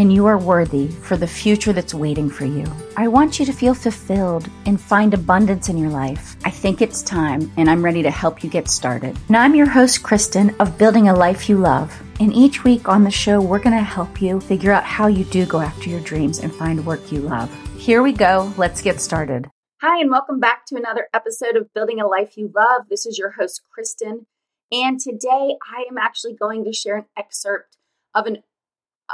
and you are worthy for the future that's waiting for you. I want you to feel fulfilled and find abundance in your life. I think it's time, and I'm ready to help you get started. Now, I'm your host, Kristen, of Building a Life You Love. And each week on the show, we're going to help you figure out how you do go after your dreams and find work you love. Here we go. Let's get started. Hi, and welcome back to another episode of Building a Life You Love. This is your host, Kristen. And today I am actually going to share an excerpt of an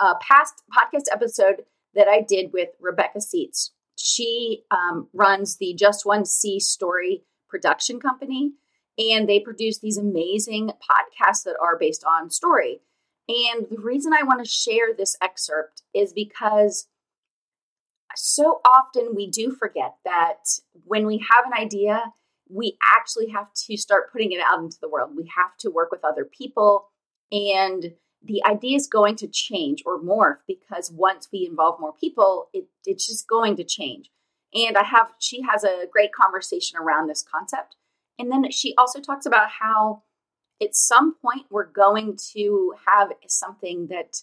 a past podcast episode that I did with Rebecca Seats. She um, runs the Just One C Story production company, and they produce these amazing podcasts that are based on story. And the reason I want to share this excerpt is because so often we do forget that when we have an idea, we actually have to start putting it out into the world. We have to work with other people and the idea is going to change or morph because once we involve more people, it, it's just going to change. And I have, she has a great conversation around this concept. And then she also talks about how at some point we're going to have something that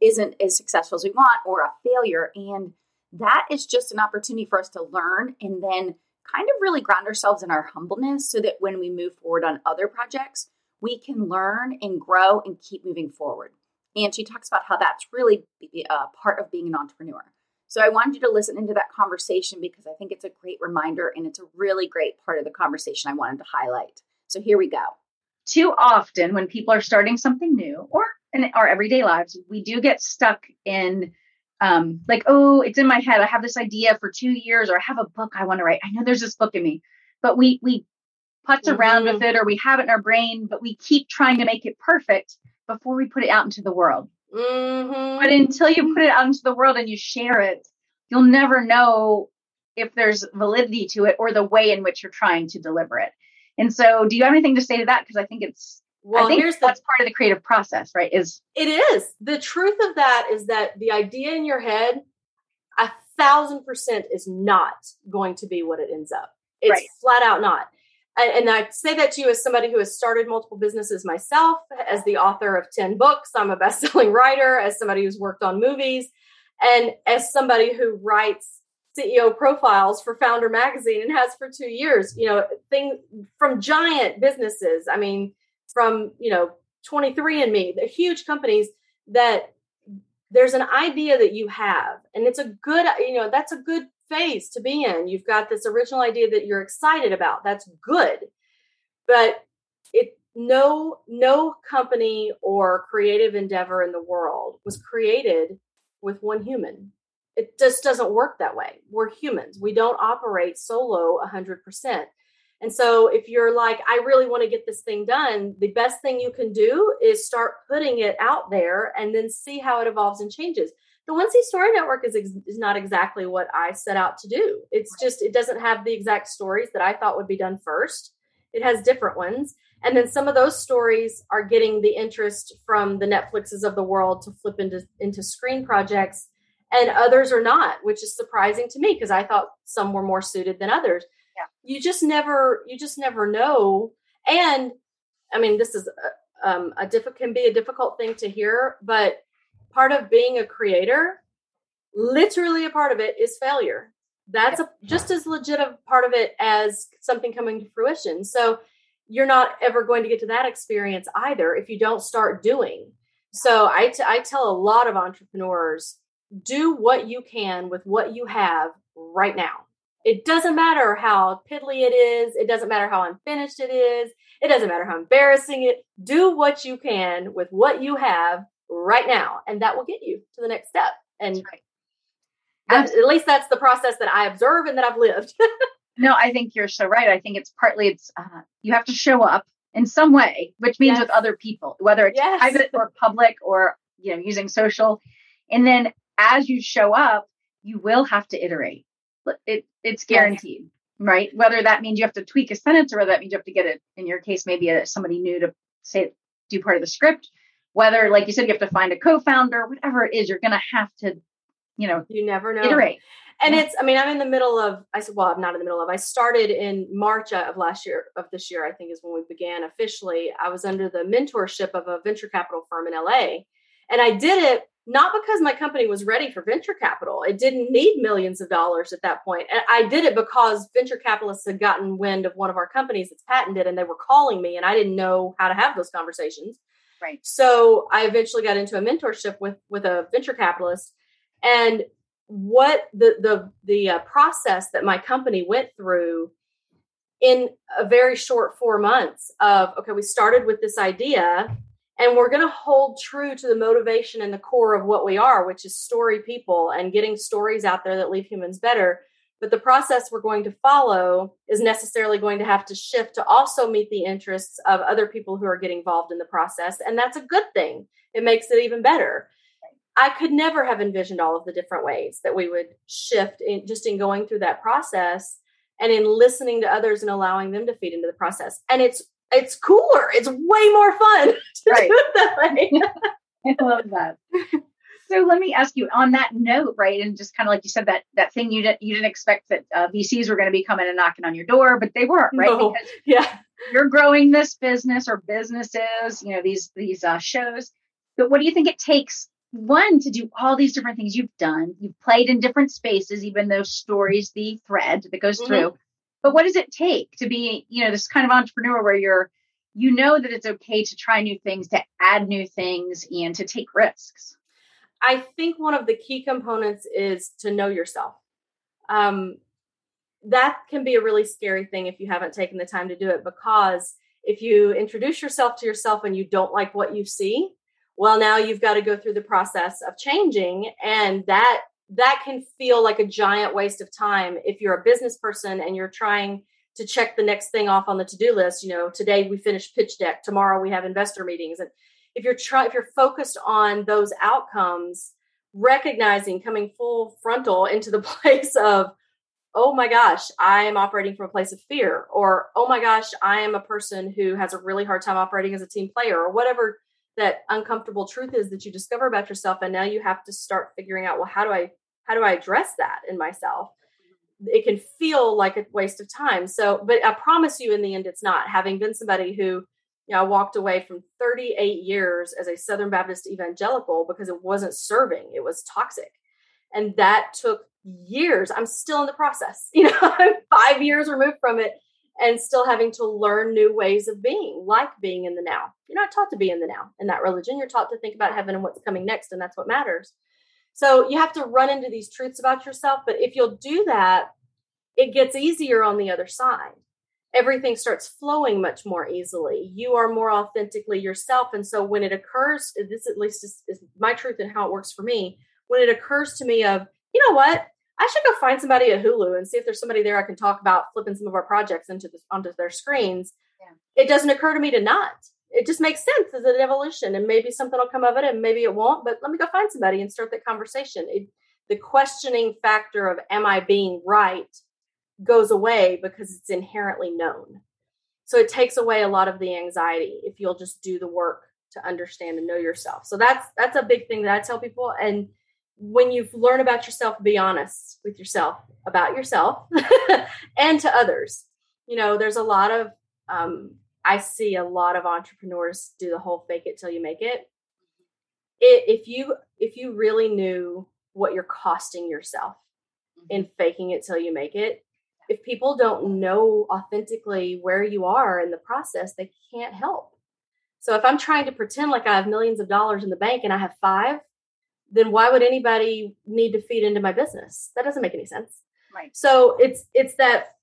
isn't as successful as we want or a failure. And that is just an opportunity for us to learn and then kind of really ground ourselves in our humbleness so that when we move forward on other projects, we can learn and grow and keep moving forward. And she talks about how that's really a uh, part of being an entrepreneur. So I wanted you to listen into that conversation because I think it's a great reminder and it's a really great part of the conversation I wanted to highlight. So here we go. Too often, when people are starting something new or in our everyday lives, we do get stuck in um, like, oh, it's in my head. I have this idea for two years, or I have a book I want to write. I know there's this book in me, but we we putz mm-hmm. around with mm-hmm. it or we have it in our brain, but we keep trying to make it perfect before we put it out into the world. Mm-hmm. But until you put it out into the world and you share it, you'll never know if there's validity to it or the way in which you're trying to deliver it. And so, do you have anything to say to that? Because I think it's well, I think here's that's the, part of the creative process, right? Is it is the truth of that is that the idea in your head, a thousand percent, is not going to be what it ends up. It's right. flat out not and I say that to you as somebody who has started multiple businesses myself, as the author of 10 books. I'm a best-selling writer, as somebody who's worked on movies, and as somebody who writes CEO profiles for Founder Magazine and has for two years, you know, thing from giant businesses. I mean, from, you know, 23andMe, the huge companies that there's an idea that you have, and it's a good, you know, that's a good phase to be in. You've got this original idea that you're excited about. That's good. But it no no company or creative endeavor in the world was created with one human. It just doesn't work that way. We're humans. We don't operate solo 100%. And so if you're like I really want to get this thing done, the best thing you can do is start putting it out there and then see how it evolves and changes the One C Story Network is ex- is not exactly what I set out to do. It's just it doesn't have the exact stories that I thought would be done first. It has different ones, and then some of those stories are getting the interest from the Netflixes of the world to flip into into screen projects, and others are not, which is surprising to me because I thought some were more suited than others. Yeah. You just never you just never know, and I mean this is a, um, a diff- can be a difficult thing to hear, but part of being a creator, literally a part of it is failure. That's a, just as legit a part of it as something coming to fruition. So you're not ever going to get to that experience either if you don't start doing. So I, t- I tell a lot of entrepreneurs do what you can with what you have right now. It doesn't matter how piddly it is. It doesn't matter how unfinished it is. It doesn't matter how embarrassing it. Do what you can with what you have right now and that will get you to the next step and right. that, at least that's the process that i observe and that i've lived no i think you're so right i think it's partly it's uh, you have to show up in some way which means yes. with other people whether it's yes. private or public or you know using social and then as you show up you will have to iterate it, it's guaranteed right? Whether that means you have to tweak a sentence or whether that means you have to get it, in your case, maybe a, somebody new to say, do part of the script. Whether, like you said, you have to find a co founder, whatever it is, you're going to have to, you know, you never know. Iterate. And yeah. it's, I mean, I'm in the middle of, I said, well, I'm not in the middle of, I started in March uh, of last year, of this year, I think is when we began officially. I was under the mentorship of a venture capital firm in LA. And I did it not because my company was ready for venture capital. It didn't need millions of dollars at that point. And I did it because venture capitalists had gotten wind of one of our companies that's patented and they were calling me and I didn't know how to have those conversations. Right. So I eventually got into a mentorship with with a venture capitalist and what the the the uh, process that my company went through in a very short 4 months of okay we started with this idea and we're going to hold true to the motivation and the core of what we are which is story people and getting stories out there that leave humans better. But the process we're going to follow is necessarily going to have to shift to also meet the interests of other people who are getting involved in the process. And that's a good thing. It makes it even better. I could never have envisioned all of the different ways that we would shift in just in going through that process and in listening to others and allowing them to feed into the process. And it's it's cooler. It's way more fun right. do it that way. I love that. So let me ask you on that note, right? And just kind of like you said that that thing you didn't you didn't expect that uh, VCs were going to be coming and knocking on your door, but they weren't, right? No. Because yeah, you're growing this business or businesses, you know these these uh, shows. But what do you think it takes? One to do all these different things you've done. You've played in different spaces, even those stories, the thread that goes mm-hmm. through but what does it take to be, you know, this kind of entrepreneur where you're, you know, that it's okay to try new things, to add new things, and to take risks? I think one of the key components is to know yourself. Um, that can be a really scary thing if you haven't taken the time to do it because if you introduce yourself to yourself and you don't like what you see, well, now you've got to go through the process of changing. And that that can feel like a giant waste of time if you're a business person and you're trying to check the next thing off on the to-do list you know today we finish pitch deck tomorrow we have investor meetings and if you're trying if you're focused on those outcomes recognizing coming full frontal into the place of oh my gosh i am operating from a place of fear or oh my gosh i am a person who has a really hard time operating as a team player or whatever that uncomfortable truth is that you discover about yourself and now you have to start figuring out well how do i how do I address that in myself? It can feel like a waste of time. So, but I promise you, in the end, it's not. Having been somebody who, you know, I walked away from 38 years as a Southern Baptist evangelical because it wasn't serving, it was toxic. And that took years. I'm still in the process. You know, I'm five years removed from it and still having to learn new ways of being, like being in the now. You're not taught to be in the now in that religion. You're taught to think about heaven and what's coming next, and that's what matters. So you have to run into these truths about yourself. But if you'll do that, it gets easier on the other side. Everything starts flowing much more easily. You are more authentically yourself. And so when it occurs, this at least is, is my truth and how it works for me. When it occurs to me of, you know what, I should go find somebody at Hulu and see if there's somebody there I can talk about flipping some of our projects into the, onto their screens. Yeah. It doesn't occur to me to not it just makes sense as an evolution and maybe something will come of it and maybe it won't but let me go find somebody and start that conversation. It, the questioning factor of am i being right? goes away because it's inherently known. So it takes away a lot of the anxiety if you'll just do the work to understand and know yourself. So that's that's a big thing that i tell people and when you learn about yourself be honest with yourself about yourself and to others. You know there's a lot of um, I see a lot of entrepreneurs do the whole fake it till you make it. it if you if you really knew what you're costing yourself in mm-hmm. faking it till you make it, if people don't know authentically where you are in the process, they can't help. So if I'm trying to pretend like I have millions of dollars in the bank and I have five, then why would anybody need to feed into my business? That doesn't make any sense. Right. So it's it's that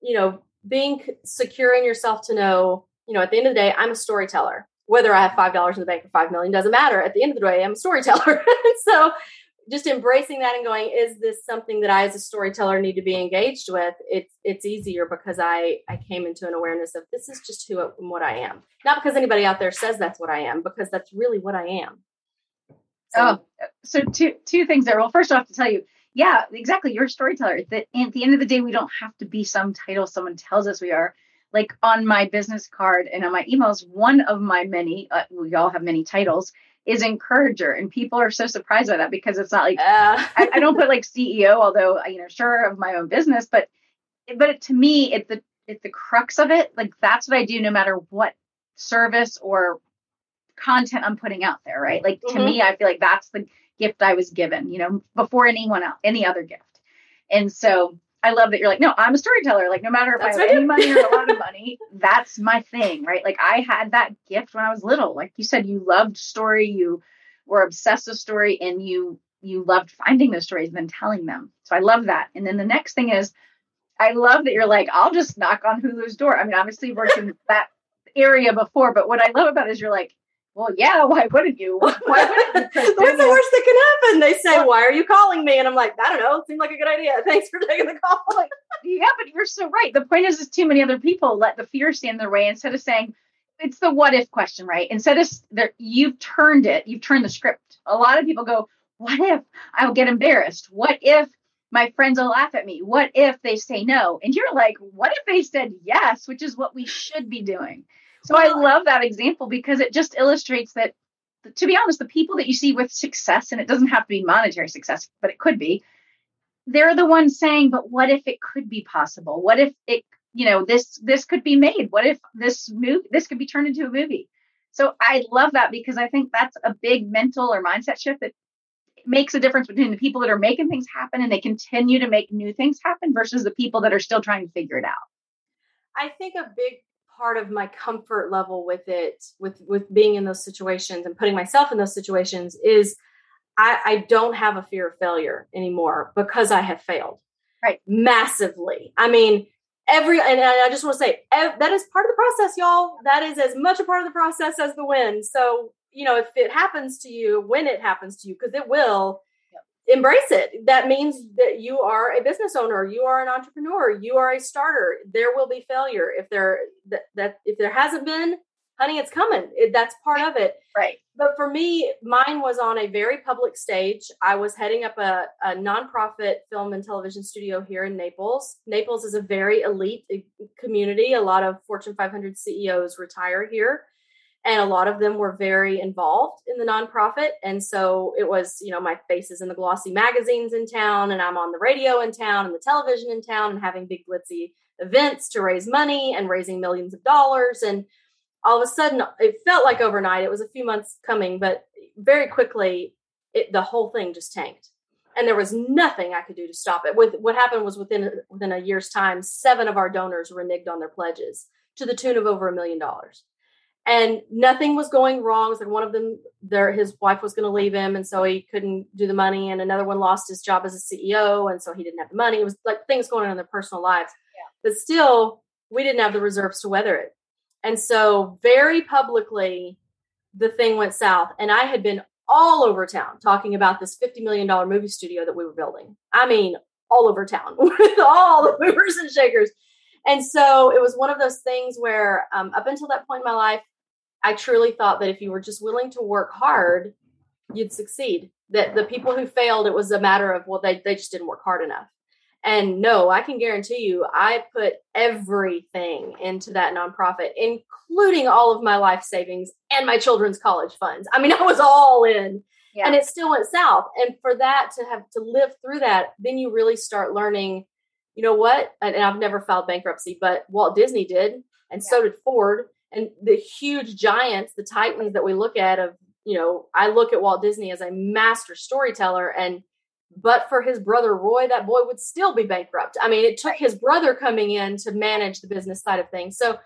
you know being secure in yourself to know, you know, at the end of the day, I'm a storyteller. Whether I have five dollars in the bank or five million doesn't matter. At the end of the day, I'm a storyteller. so just embracing that and going, is this something that I as a storyteller need to be engaged with? It's it's easier because I I came into an awareness of this is just who and what I am. Not because anybody out there says that's what I am, because that's really what I am. So, oh, so two two things there. Well, first off, to tell you, yeah, exactly. You're a storyteller. That at the end of the day, we don't have to be some title someone tells us we are. Like on my business card and on my emails, one of my many, uh, we all have many titles, is encourager, and people are so surprised by that because it's not like uh. I, I, don't put like CEO, although you know, sure of my own business, but but it, to me, it's the it's the crux of it. Like that's what I do, no matter what service or content I'm putting out there, right? Like to mm-hmm. me, I feel like that's the gift I was given, you know, before anyone else, any other gift. And so I love that you're like, no, I'm a storyteller. Like, no matter if that's I have any money or a lot of money, that's my thing, right? Like, I had that gift when I was little. Like you said, you loved story, you were obsessed with story, and you you loved finding those stories and then telling them. So I love that. And then the next thing is, I love that you're like, I'll just knock on Hulu's door. I mean, obviously, you've worked in that area before, but what I love about it is you're like, well, yeah, why wouldn't you? Why wouldn't you? What's the worst that can happen? They say, why are you calling me? And I'm like, I don't know. It seemed like a good idea. Thanks for taking the call. Like, yeah, but you're so right. The point is, is too many other people let the fear stand in their way instead of saying, it's the what if question, right? Instead of there, you've turned it, you've turned the script. A lot of people go, what if I'll get embarrassed? What if my friends will laugh at me? What if they say no? And you're like, what if they said yes, which is what we should be doing? So I love that example because it just illustrates that, to be honest, the people that you see with success, and it doesn't have to be monetary success, but it could be, they're the ones saying, but what if it could be possible? What if it, you know, this this could be made? What if this movie this could be turned into a movie? So I love that because I think that's a big mental or mindset shift that makes a difference between the people that are making things happen and they continue to make new things happen versus the people that are still trying to figure it out. I think a big part of my comfort level with it with with being in those situations and putting myself in those situations is I, I don't have a fear of failure anymore because I have failed right massively. I mean, every and I just want to say ev- that is part of the process, y'all. That is as much a part of the process as the win. So you know, if it happens to you, when it happens to you, because it will, embrace it. That means that you are a business owner, you are an entrepreneur, you are a starter. There will be failure if there that, that if there hasn't been, honey, it's coming. It, that's part of it. Right. But for me, mine was on a very public stage. I was heading up a, a nonprofit film and television studio here in Naples. Naples is a very elite eh, community. A lot of Fortune 500 CEOs retire here and a lot of them were very involved in the nonprofit. And so it was you know my face is in the glossy magazines in town and i'm on the radio in town and the television in town and having big glitzy events to raise money and raising millions of dollars. And all of a sudden it felt like overnight. It was a few months coming but very quickly it, the whole thing just tanked. And there was nothing i could do to stop it. With what happened was within within a year's time seven of our donors reneged on their pledges to the tune of over a million dollars and nothing was going wrong. It was like one of them, there his wife was going to leave him, and so he couldn't do the money. And another one lost his job as a CEO, and so he didn't have the money. It was like things going on in their personal lives, yeah. but still, we didn't have the reserves to weather it. And so, very publicly, the thing went south. And I had been all over town talking about this $50 million movie studio that we were building. I mean, all over town with all the movers and shakers. And so it was one of those things where, um, up until that point in my life, I truly thought that if you were just willing to work hard, you'd succeed. That the people who failed, it was a matter of, well, they, they just didn't work hard enough. And no, I can guarantee you, I put everything into that nonprofit, including all of my life savings and my children's college funds. I mean, I was all in. Yeah. And it still went south. And for that to have to live through that, then you really start learning, you know what? And, and I've never filed bankruptcy, but Walt Disney did, and yeah. so did Ford and the huge giants, the titans that we look at of, you know, I look at Walt Disney as a master storyteller and but for his brother Roy, that boy would still be bankrupt. I mean, it took his brother coming in to manage the business side of things. So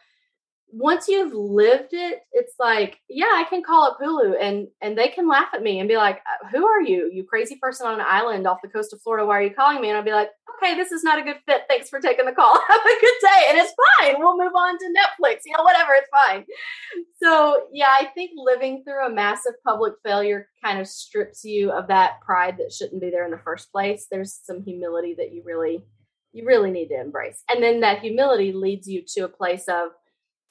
once you've lived it, it's like, yeah, I can call up Hulu and and they can laugh at me and be like, "Who are you? You crazy person on an island off the coast of Florida? Why are you calling me?" And I'll be like, "Okay, this is not a good fit. Thanks for taking the call. Have a good day." And it's fine. We'll move on to Netflix. You know, whatever. It's fine. So yeah, I think living through a massive public failure kind of strips you of that pride that shouldn't be there in the first place. There's some humility that you really you really need to embrace, and then that humility leads you to a place of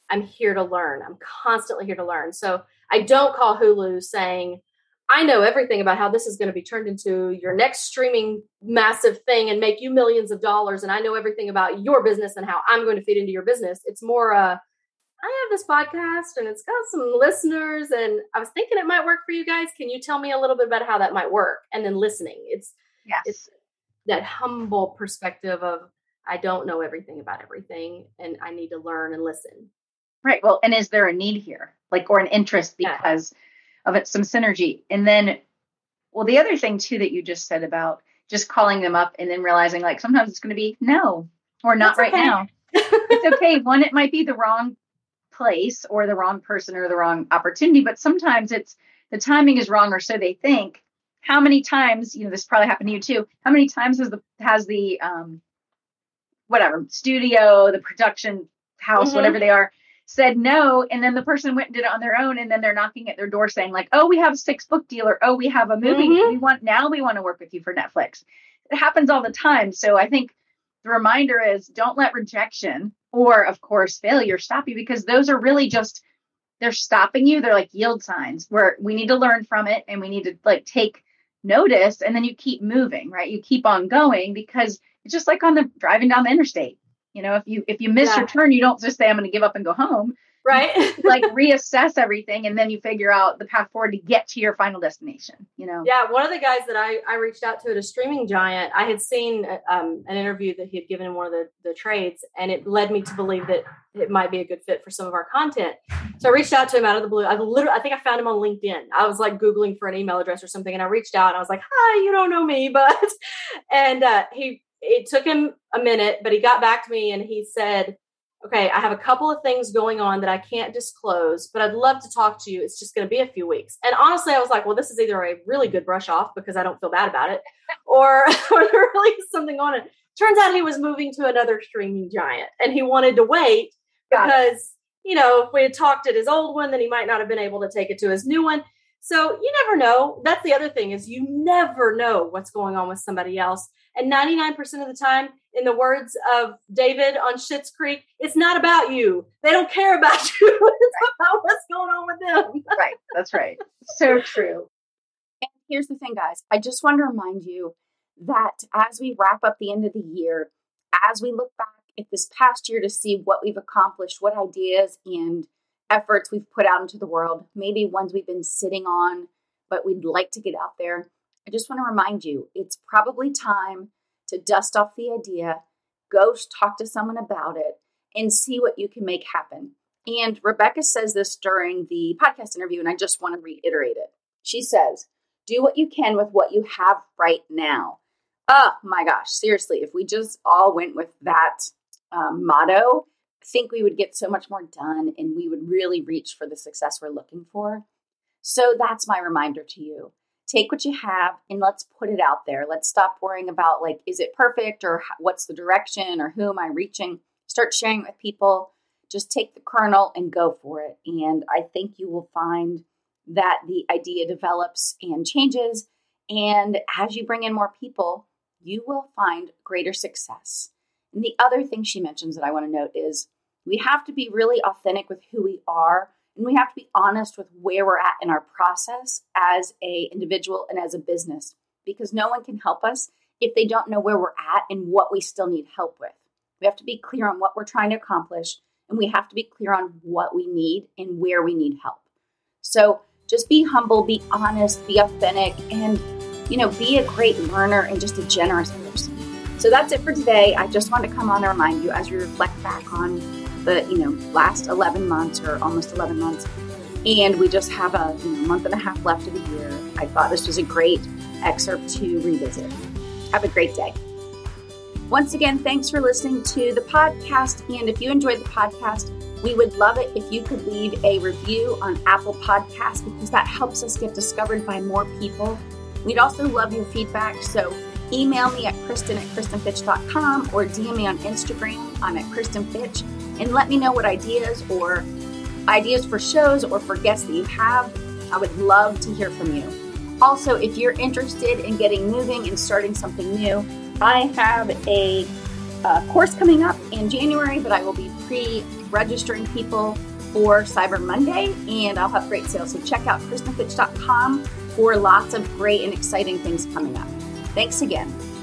I'm here to learn. I'm constantly here to learn. So I don't call Hulu saying, I know everything about how this is going to be turned into your next streaming massive thing and make you millions of dollars. And I know everything about your business and how I'm going to fit into your business. It's more, uh, I have this podcast and it's got some listeners, and I was thinking it might work for you guys. Can you tell me a little bit about how that might work? And then listening. It's yes. it's that humble perspective of I don't know everything about everything, and I need to learn and listen. Right. Well, and is there a need here, like, or an interest because yeah. of it, some synergy? And then, well, the other thing too that you just said about just calling them up and then realizing, like, sometimes it's going to be no or not That's right okay. now. it's okay. One, it might be the wrong place or the wrong person or the wrong opportunity, but sometimes it's the timing is wrong or so they think. How many times, you know, this probably happened to you too. How many times has the has the um whatever studio, the production house, mm-hmm. whatever they are, said no, and then the person went and did it on their own, and then they're knocking at their door saying like, "Oh, we have a six book deal," or "Oh, we have a movie. Mm-hmm. We want now. We want to work with you for Netflix." It happens all the time. So I think the reminder is don't let rejection or, of course, failure stop you because those are really just they're stopping you. They're like yield signs where we need to learn from it and we need to like take notice, and then you keep moving, right? You keep on going because it's just like on the driving down the interstate. You know, if you if you miss yeah. your turn, you don't just say I'm going to give up and go home. Right. like reassess everything and then you figure out the path forward to get to your final destination, you know. Yeah, one of the guys that I I reached out to at a streaming giant, I had seen um, an interview that he had given in one of the the trades and it led me to believe that it might be a good fit for some of our content. So I reached out to him out of the blue. I literally I think I found him on LinkedIn. I was like googling for an email address or something and I reached out and I was like, "Hi, you don't know me, but" and uh, he it took him a minute, but he got back to me and he said, Okay, I have a couple of things going on that I can't disclose, but I'd love to talk to you. It's just going to be a few weeks. And honestly, I was like, Well, this is either a really good brush off because I don't feel bad about it, or, or there really is something on it. Turns out he was moving to another streaming giant and he wanted to wait because, you know, if we had talked at his old one, then he might not have been able to take it to his new one. So you never know. That's the other thing is you never know what's going on with somebody else. And 99% of the time, in the words of David on Schitt's Creek, it's not about you. They don't care about you. it's about what's going on with them. right. That's right. So true. And here's the thing, guys. I just want to remind you that as we wrap up the end of the year, as we look back at this past year to see what we've accomplished, what ideas and efforts we've put out into the world, maybe ones we've been sitting on, but we'd like to get out there. I just want to remind you it's probably time to dust off the idea, go talk to someone about it, and see what you can make happen. And Rebecca says this during the podcast interview, and I just want to reiterate it. She says, Do what you can with what you have right now. Oh my gosh, seriously, if we just all went with that um, motto, I think we would get so much more done and we would really reach for the success we're looking for. So that's my reminder to you take what you have and let's put it out there. Let's stop worrying about like, is it perfect or what's the direction or who am I reaching? Start sharing with people. Just take the kernel and go for it. And I think you will find that the idea develops and changes. And as you bring in more people, you will find greater success. And the other thing she mentions that I want to note is we have to be really authentic with who we are and we have to be honest with where we're at in our process as a individual and as a business because no one can help us if they don't know where we're at and what we still need help with. We have to be clear on what we're trying to accomplish and we have to be clear on what we need and where we need help. So just be humble, be honest, be authentic, and you know, be a great learner and just a generous person. So that's it for today. I just want to come on and remind you as we reflect back on the you know last 11 months or almost 11 months. And we just have a you know, month and a half left of the year. I thought this was a great excerpt to revisit. Have a great day. Once again thanks for listening to the podcast. And if you enjoyed the podcast we would love it if you could leave a review on apple podcast because that helps us get discovered by more people. We'd also love your feedback. So email me at kristen at kristenfitch.com or dm me on instagram i'm at kristenfitch and let me know what ideas or ideas for shows or for guests that you have. I would love to hear from you. Also, if you're interested in getting moving and starting something new, I have a, a course coming up in January, but I will be pre registering people for Cyber Monday and I'll have great sales. So check out kristenfitch.com for lots of great and exciting things coming up. Thanks again.